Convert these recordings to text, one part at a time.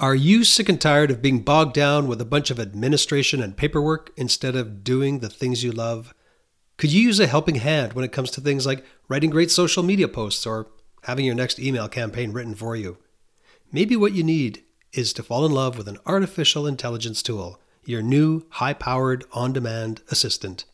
Are you sick and tired of being bogged down with a bunch of administration and paperwork instead of doing the things you love? Could you use a helping hand when it comes to things like writing great social media posts or having your next email campaign written for you? Maybe what you need is to fall in love with an artificial intelligence tool, your new high powered on demand assistant.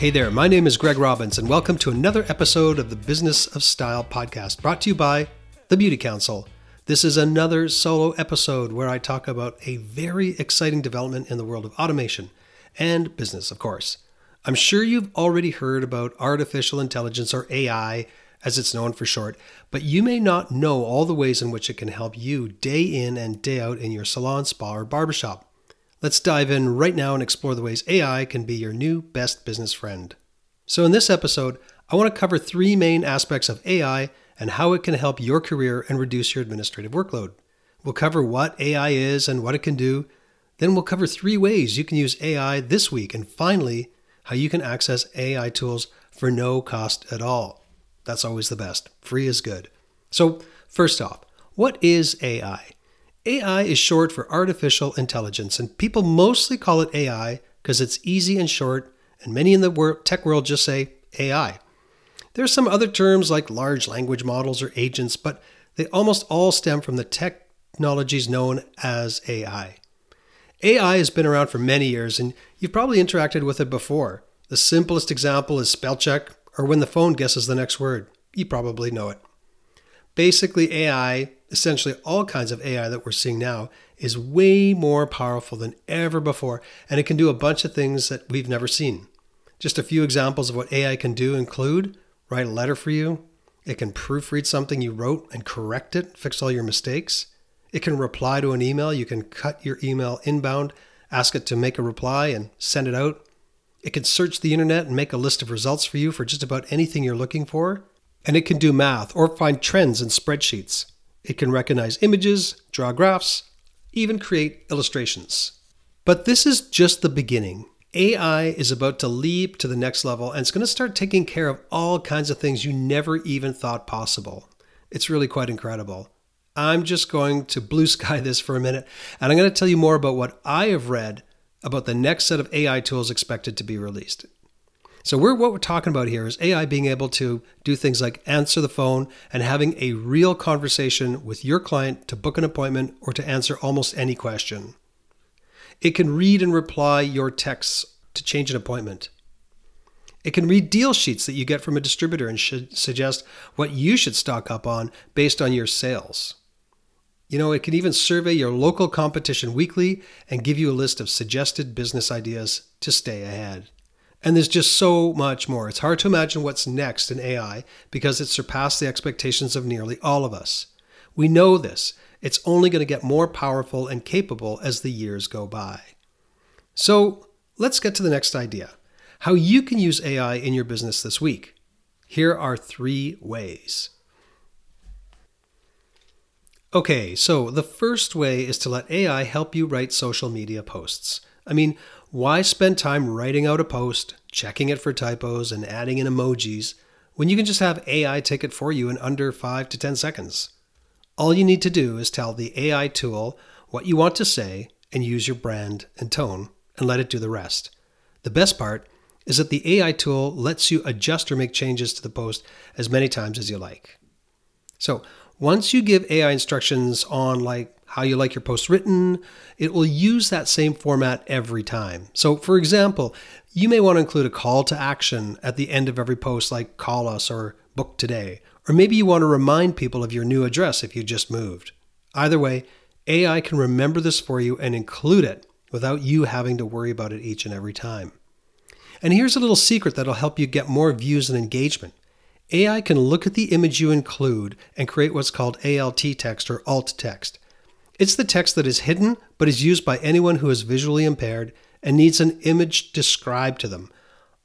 Hey there, my name is Greg Robins, and welcome to another episode of the Business of Style podcast brought to you by the Beauty Council. This is another solo episode where I talk about a very exciting development in the world of automation and business, of course. I'm sure you've already heard about artificial intelligence or AI, as it's known for short, but you may not know all the ways in which it can help you day in and day out in your salon, spa, or barbershop. Let's dive in right now and explore the ways AI can be your new best business friend. So, in this episode, I want to cover three main aspects of AI and how it can help your career and reduce your administrative workload. We'll cover what AI is and what it can do. Then we'll cover three ways you can use AI this week. And finally, how you can access AI tools for no cost at all. That's always the best. Free is good. So, first off, what is AI? AI is short for artificial intelligence, and people mostly call it AI because it's easy and short, and many in the tech world just say AI. There are some other terms like large language models or agents, but they almost all stem from the technologies known as AI. AI has been around for many years, and you've probably interacted with it before. The simplest example is spell check, or when the phone guesses the next word. You probably know it. Basically, AI essentially all kinds of AI that we're seeing now is way more powerful than ever before, and it can do a bunch of things that we've never seen. Just a few examples of what AI can do include write a letter for you, it can proofread something you wrote and correct it, fix all your mistakes. It can reply to an email. You can cut your email inbound, ask it to make a reply, and send it out. It can search the internet and make a list of results for you for just about anything you're looking for. And it can do math or find trends in spreadsheets. It can recognize images, draw graphs, even create illustrations. But this is just the beginning. AI is about to leap to the next level and it's going to start taking care of all kinds of things you never even thought possible. It's really quite incredible. I'm just going to blue sky this for a minute and I'm going to tell you more about what I have read about the next set of AI tools expected to be released. So we're what we're talking about here is AI being able to do things like answer the phone and having a real conversation with your client to book an appointment or to answer almost any question. It can read and reply your texts to change an appointment. It can read deal sheets that you get from a distributor and should suggest what you should stock up on based on your sales. You know, it can even survey your local competition weekly and give you a list of suggested business ideas to stay ahead. And there's just so much more. It's hard to imagine what's next in AI because it's surpassed the expectations of nearly all of us. We know this. It's only going to get more powerful and capable as the years go by. So let's get to the next idea how you can use AI in your business this week. Here are three ways. Okay, so the first way is to let AI help you write social media posts. I mean, why spend time writing out a post, checking it for typos, and adding in emojis when you can just have AI take it for you in under 5 to 10 seconds? All you need to do is tell the AI tool what you want to say and use your brand and tone and let it do the rest. The best part is that the AI tool lets you adjust or make changes to the post as many times as you like. So, once you give AI instructions on like how you like your post written, it will use that same format every time. So, for example, you may want to include a call to action at the end of every post, like call us or book today. Or maybe you want to remind people of your new address if you just moved. Either way, AI can remember this for you and include it without you having to worry about it each and every time. And here's a little secret that'll help you get more views and engagement. AI can look at the image you include and create what's called ALT text or alt text. It's the text that is hidden but is used by anyone who is visually impaired and needs an image described to them.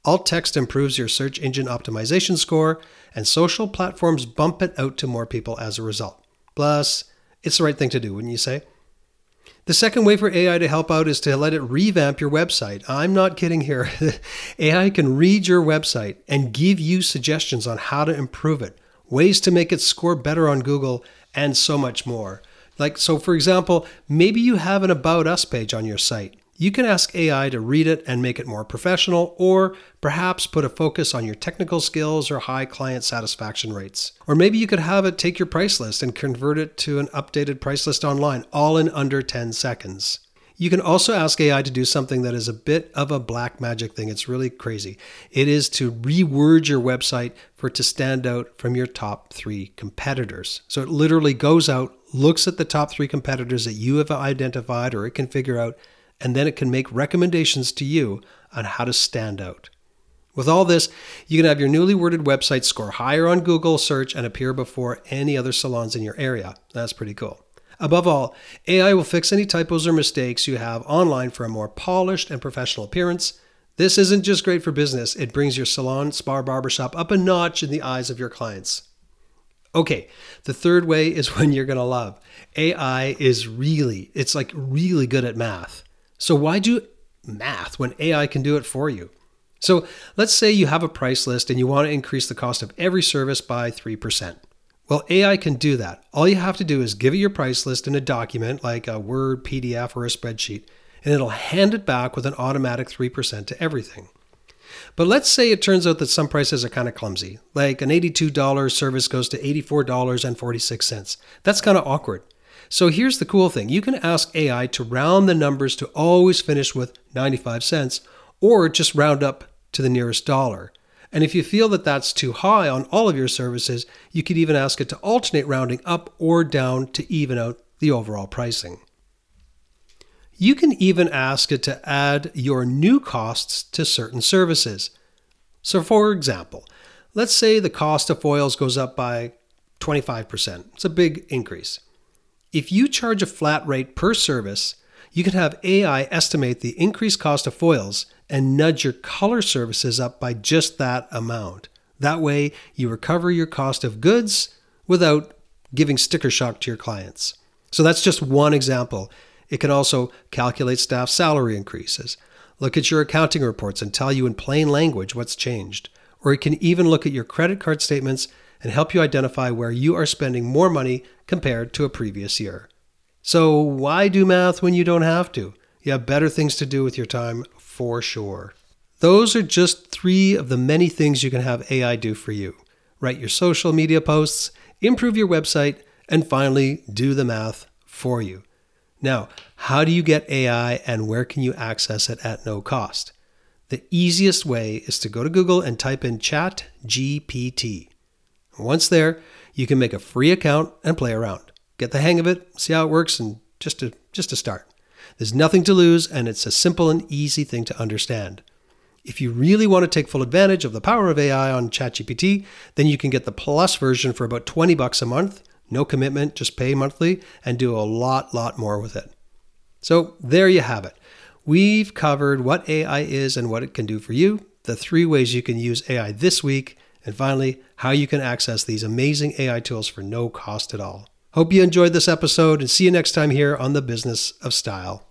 Alt text improves your search engine optimization score, and social platforms bump it out to more people as a result. Plus, it's the right thing to do, wouldn't you say? The second way for AI to help out is to let it revamp your website. I'm not kidding here. AI can read your website and give you suggestions on how to improve it, ways to make it score better on Google, and so much more. Like, so for example, maybe you have an About Us page on your site. You can ask AI to read it and make it more professional, or perhaps put a focus on your technical skills or high client satisfaction rates. Or maybe you could have it take your price list and convert it to an updated price list online, all in under 10 seconds. You can also ask AI to do something that is a bit of a black magic thing. It's really crazy. It is to reword your website for it to stand out from your top three competitors. So it literally goes out, looks at the top three competitors that you have identified or it can figure out and then it can make recommendations to you on how to stand out. With all this, you can have your newly worded website score higher on Google search and appear before any other salons in your area. That's pretty cool. Above all, AI will fix any typos or mistakes you have online for a more polished and professional appearance. This isn't just great for business, it brings your salon, spa, barbershop up a notch in the eyes of your clients. Okay, the third way is when you're going to love. AI is really, it's like really good at math. So why do math when AI can do it for you? So let's say you have a price list and you want to increase the cost of every service by 3%. Well, AI can do that. All you have to do is give it your price list in a document like a Word, PDF, or a spreadsheet, and it'll hand it back with an automatic 3% to everything. But let's say it turns out that some prices are kind of clumsy, like an $82 service goes to $84.46. That's kind of awkward. So here's the cool thing you can ask AI to round the numbers to always finish with 95 cents or just round up to the nearest dollar. And if you feel that that's too high on all of your services, you could even ask it to alternate rounding up or down to even out the overall pricing. You can even ask it to add your new costs to certain services. So, for example, let's say the cost of foils goes up by 25%. It's a big increase. If you charge a flat rate per service, you can have AI estimate the increased cost of foils and nudge your color services up by just that amount. That way, you recover your cost of goods without giving sticker shock to your clients. So that's just one example. It can also calculate staff salary increases, look at your accounting reports and tell you in plain language what's changed. Or it can even look at your credit card statements and help you identify where you are spending more money compared to a previous year. So, why do math when you don't have to? You have better things to do with your time for sure. Those are just three of the many things you can have AI do for you write your social media posts, improve your website, and finally do the math for you. Now, how do you get AI and where can you access it at no cost? The easiest way is to go to Google and type in Chat GPT. Once there, you can make a free account and play around. Get the hang of it, see how it works, and just to just to start. There's nothing to lose, and it's a simple and easy thing to understand. If you really want to take full advantage of the power of AI on ChatGPT, then you can get the plus version for about 20 bucks a month. No commitment, just pay monthly and do a lot, lot more with it. So there you have it. We've covered what AI is and what it can do for you, the three ways you can use AI this week, and finally, how you can access these amazing AI tools for no cost at all. Hope you enjoyed this episode and see you next time here on the Business of Style.